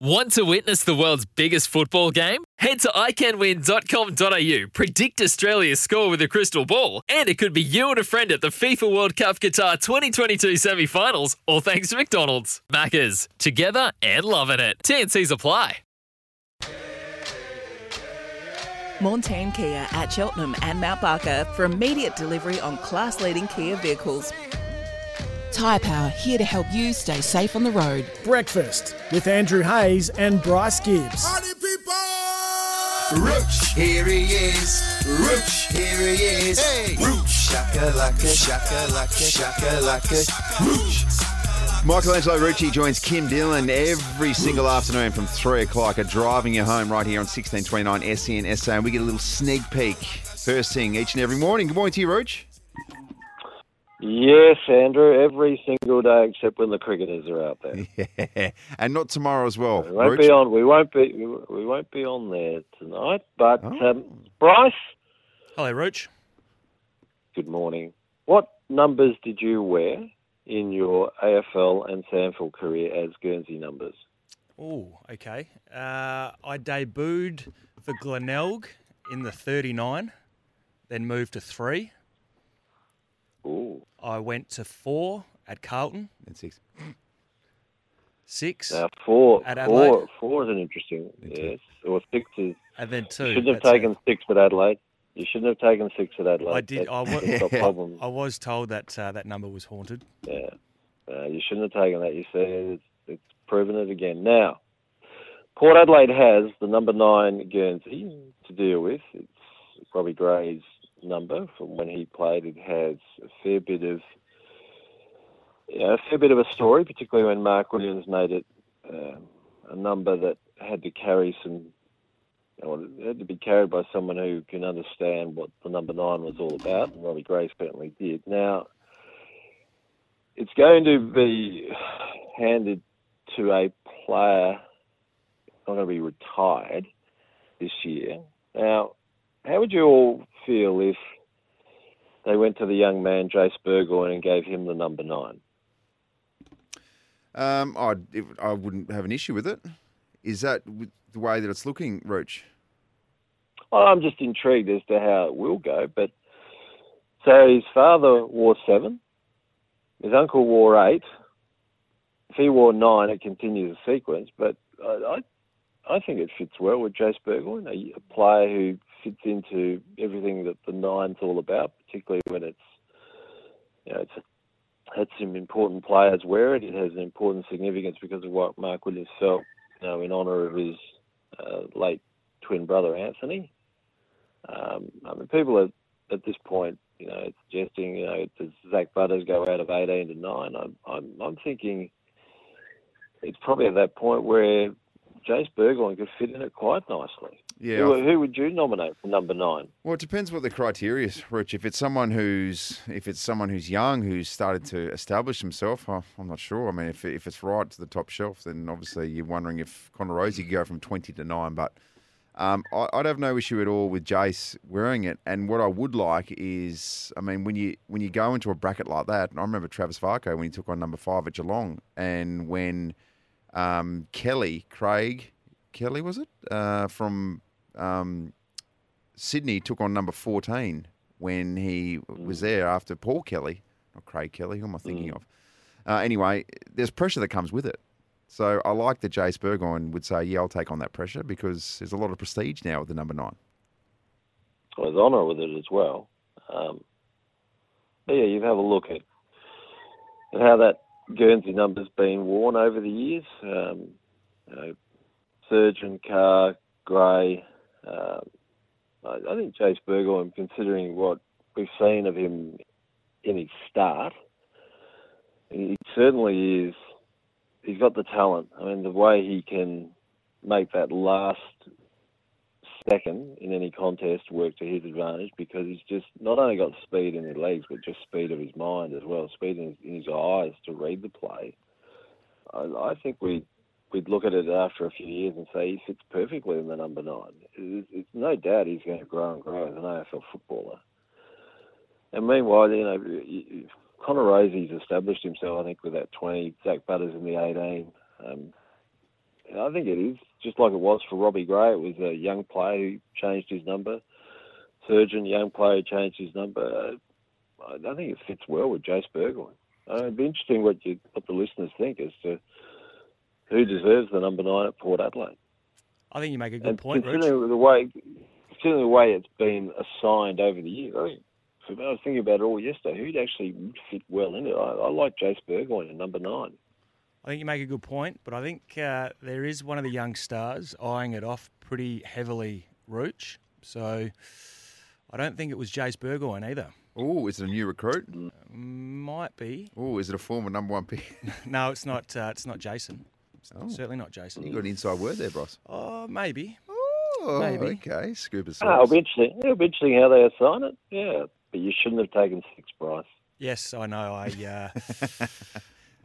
Want to witness the world's biggest football game? Head to iCanWin.com.au, predict Australia's score with a crystal ball, and it could be you and a friend at the FIFA World Cup Qatar 2022 semi finals, all thanks to McDonald's. Maccas, together and loving it. TNC's apply. Montane Kia at Cheltenham and Mount Barker for immediate delivery on class leading Kia vehicles. Tyre Power here to help you stay safe on the road. Breakfast with Andrew Hayes and Bryce Gibbs. Party people! Rooch, here he is. Rooch, here he is. Hey. Rooch, shaka laka, shaka laka, shaka laka. Rooch. Michelangelo Rucci joins Kim Dillon every single afternoon from 3 o'clock at Driving You Home right here on 1629 SEN SA. And we get a little sneak peek first thing each and every morning. Good morning to you, Rooch. Yes, Andrew, every single day except when the cricketers are out there. Yeah. And not tomorrow as well. We won't Rooch. be on. We won't be. We won't be on there tonight. But Oh. um, Bryce, Hello, Rooch. good morning. What numbers did you wear in your AFL and SANFL career as Guernsey numbers? Oh, okay. Uh, I debuted for Glenelg in the 39, then moved to three. Ooh, I went to four at Carlton, And six. six, now four, At four, Adelaide? four is an interesting. Yes, or six is. and then two. You shouldn't have That's it. taken six at Adelaide. You shouldn't have taken six at Adelaide. I did. That- I wa- that's. I was told that uh, that number was haunted. Yeah. Uh, you shouldn't have taken that. You see, it's, it's proven it again. Now, Port Adelaide has the number nine Guernsey to deal with. It's Robbie Gray's number from when he played. It has a fair bit of you know, a fair bit of a story, particularly when Mark Williams made it uh, a number that had to carry some. Had to be carried by someone who can understand what the number nine was all about, and Robbie Gray certainly did. Now, it's going to be handed to a player not going to be retired this year. Now, how would you all feel if they went to the young man Jace Burgoyne and gave him the number nine? Um, I'd, I wouldn't have an issue with it. Is that the way that it's looking, Rooch? I'm just intrigued as to how it will go. But so his father wore seven, his uncle wore eight. If he wore nine, it continues the sequence. But I, I, I think it fits well with Jace Burgoyne, a, a player who fits into everything that the nine's all about, particularly when it's you know it's had some important players wear it. It has an important significance because of what Mark Williams felt, you know, in honour of his uh, late twin brother Anthony. Um, I mean, people are at this point, you know, suggesting, you know, does Zach Butters go out of 18 to 9? I'm, I'm, I'm thinking it's probably at that point where Jace Burgoyne could fit in it quite nicely. Yeah. Who, who would you nominate for number nine? Well, it depends what the criteria is, Rich. If it's someone who's if it's someone who's young who's started to establish himself, I- I'm not sure. I mean, if if it's right to the top shelf, then obviously you're wondering if Connor Rozee could go from 20 to nine. But um, I, I'd have no issue at all with Jace wearing it. And what I would like is, I mean, when you when you go into a bracket like that, and I remember Travis Varcoe when he took on number five at Geelong, and when um, Kelly Craig Kelly was it uh, from um, Sydney took on number 14 when he was there after Paul Kelly, not Craig Kelly. Who am I thinking of? Uh, anyway, there's pressure that comes with it. So I like that Jace Burgoyne would say, yeah, I'll take on that pressure because there's a lot of prestige now with the number nine. Well, there's honour with it as well. Um, but yeah, you have a look at, at how that Guernsey number's been worn over the years. Um, you know, Surgeon, Carr, Gray. Um, I, think Jace Burgoyne, considering what we've seen of him in his start, he certainly is he's got the talent. I mean, the way he can make that last second in any contest work to his advantage because he's just not only got speed in his legs, but just speed of his mind as well, speed in his, in his eyes to read the play. I, I think we we'd look at it after a few years and say he fits perfectly in the number nine. It's, it's no doubt he's going to grow and grow as an AFL footballer. And meanwhile, you know, Connor Rozee's established himself, I think, with that 20. Zach Butters in the 18. Um, I think it is just like it was for Robbie Gray. It was a young player who changed his number. Surgeon, young player, changed his number. I think it fits well with Jace Burgoyne. Uh, it'd be interesting what you, what the listeners think as to who deserves the number nine at Port Adelaide. I think you make a good and point, Rich. considering the way, considering the way it's been assigned over the years, I, think, I was thinking about it all yesterday. Who'd actually fit well in it? I, I like Jace Burgoyne at number nine. I think you make a good point, but I think uh, there is one of the young stars eyeing it off pretty heavily, Rooch. So I don't think it was Jace Burgoyne either. Oh, is it a new recruit? Might be. Oh, is it a former number one pick? No, it's not. Uh, it's not Jason. It's Oh. certainly not Jason. you got an inside word there, boss. Oh, maybe. Oh, Maybe. okay. Scuba Ah, it'll be interesting. It'll be interesting how they assign it. Yeah, but you shouldn't have taken six, Bryce. Yes, I know. I uh,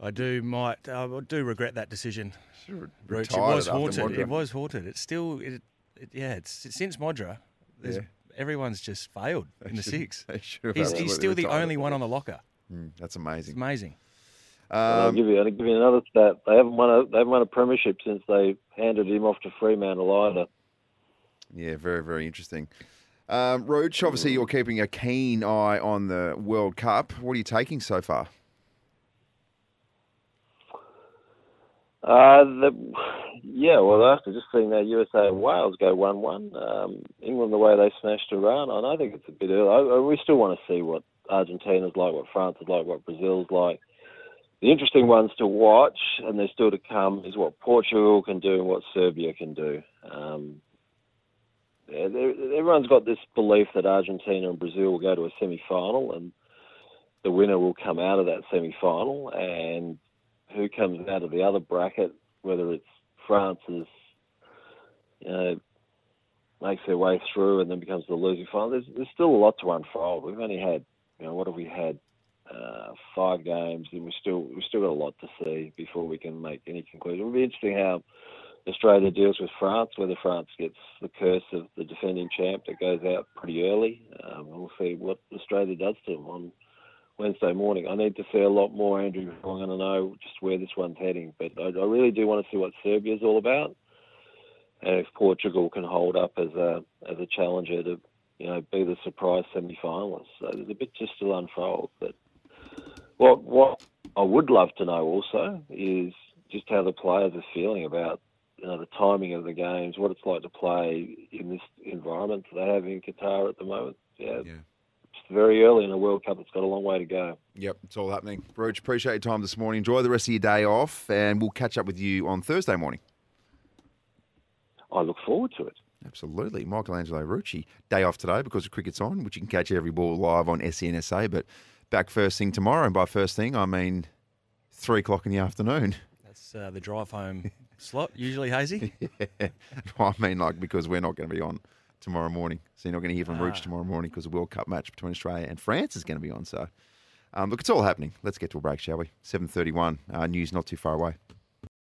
I do might I do regret that decision. Should've It was after haunted. Modra. It was haunted. It's still it, it yeah. It's since Modra. There's, Yeah. Everyone's just failed They in the should- six. they He's, he's still the only one on the locker. Mm, that's amazing. It's amazing. Amazing. I'll Um, give you. I'll give you another stat. They haven't won a. They haven't won a premiership since they handed him off to Fremantle either. Yeah, very, very interesting. Um, Rooch, obviously you're keeping a keen eye on the World Cup. What are you taking so far? Uh, the, yeah, well, after just seeing that USA and Wales go 1 1, um, England, the way they smashed Iran, and I think it's a bit early. I, I, we still want to see what Argentina's like, what France is like, what Brazil's like. The interesting ones to watch, and they're still to come, is what Portugal can do and what Serbia can do. Um, yeah, everyone's got this belief that Argentina and Brazil will go to a semi final, and the winner will come out of that semi final, and who comes out of the other bracket, whether it's France's, you know, makes their way through and then becomes the losing final. There's, there's still a lot to unfold. We've only had, you know, what have we had? Uh, five games, and we still we still got a lot to see before we can make any conclusion. It'll be interesting how Australia deals with France, whether France gets the curse of the defending champ that goes out pretty early. Um, we'll see what Australia does to them on Wednesday morning. I need to see a lot more, Andrew, before I'm going to know just where this one's heading. But I, I really do want to see what Serbia's all about, and if Portugal can hold up as a as a challenger to, you know, be the surprise semi-finalist. So there's a bit just still unfold. But what what I would love to know also is just how the players are feeling about you know the timing of the games, what it's like to play in this environment that they have in Qatar at the moment. Yeah, Yeah. it's very early in the World Cup. It's got a long way to go. Yep, it's all happening. Rooch, appreciate your time this morning. Enjoy the rest of your day off, and we'll catch up with you on Thursday morning. I look forward to it. Absolutely. Michelangelo Rucci, day off today because of cricket's on, which you can catch every ball live on SENSA, but back first thing tomorrow. And by first thing, I mean three o'clock in the afternoon. That's uh, the drive home slot, usually hazy. I mean, like, because we're not going to be on tomorrow morning. So you're not going to hear from Ah. Rooch tomorrow morning because the World Cup match between Australia and France is going to be on. So, um, look, it's all happening. Let's get to a break, shall we? 7.31, uh, news not too far away.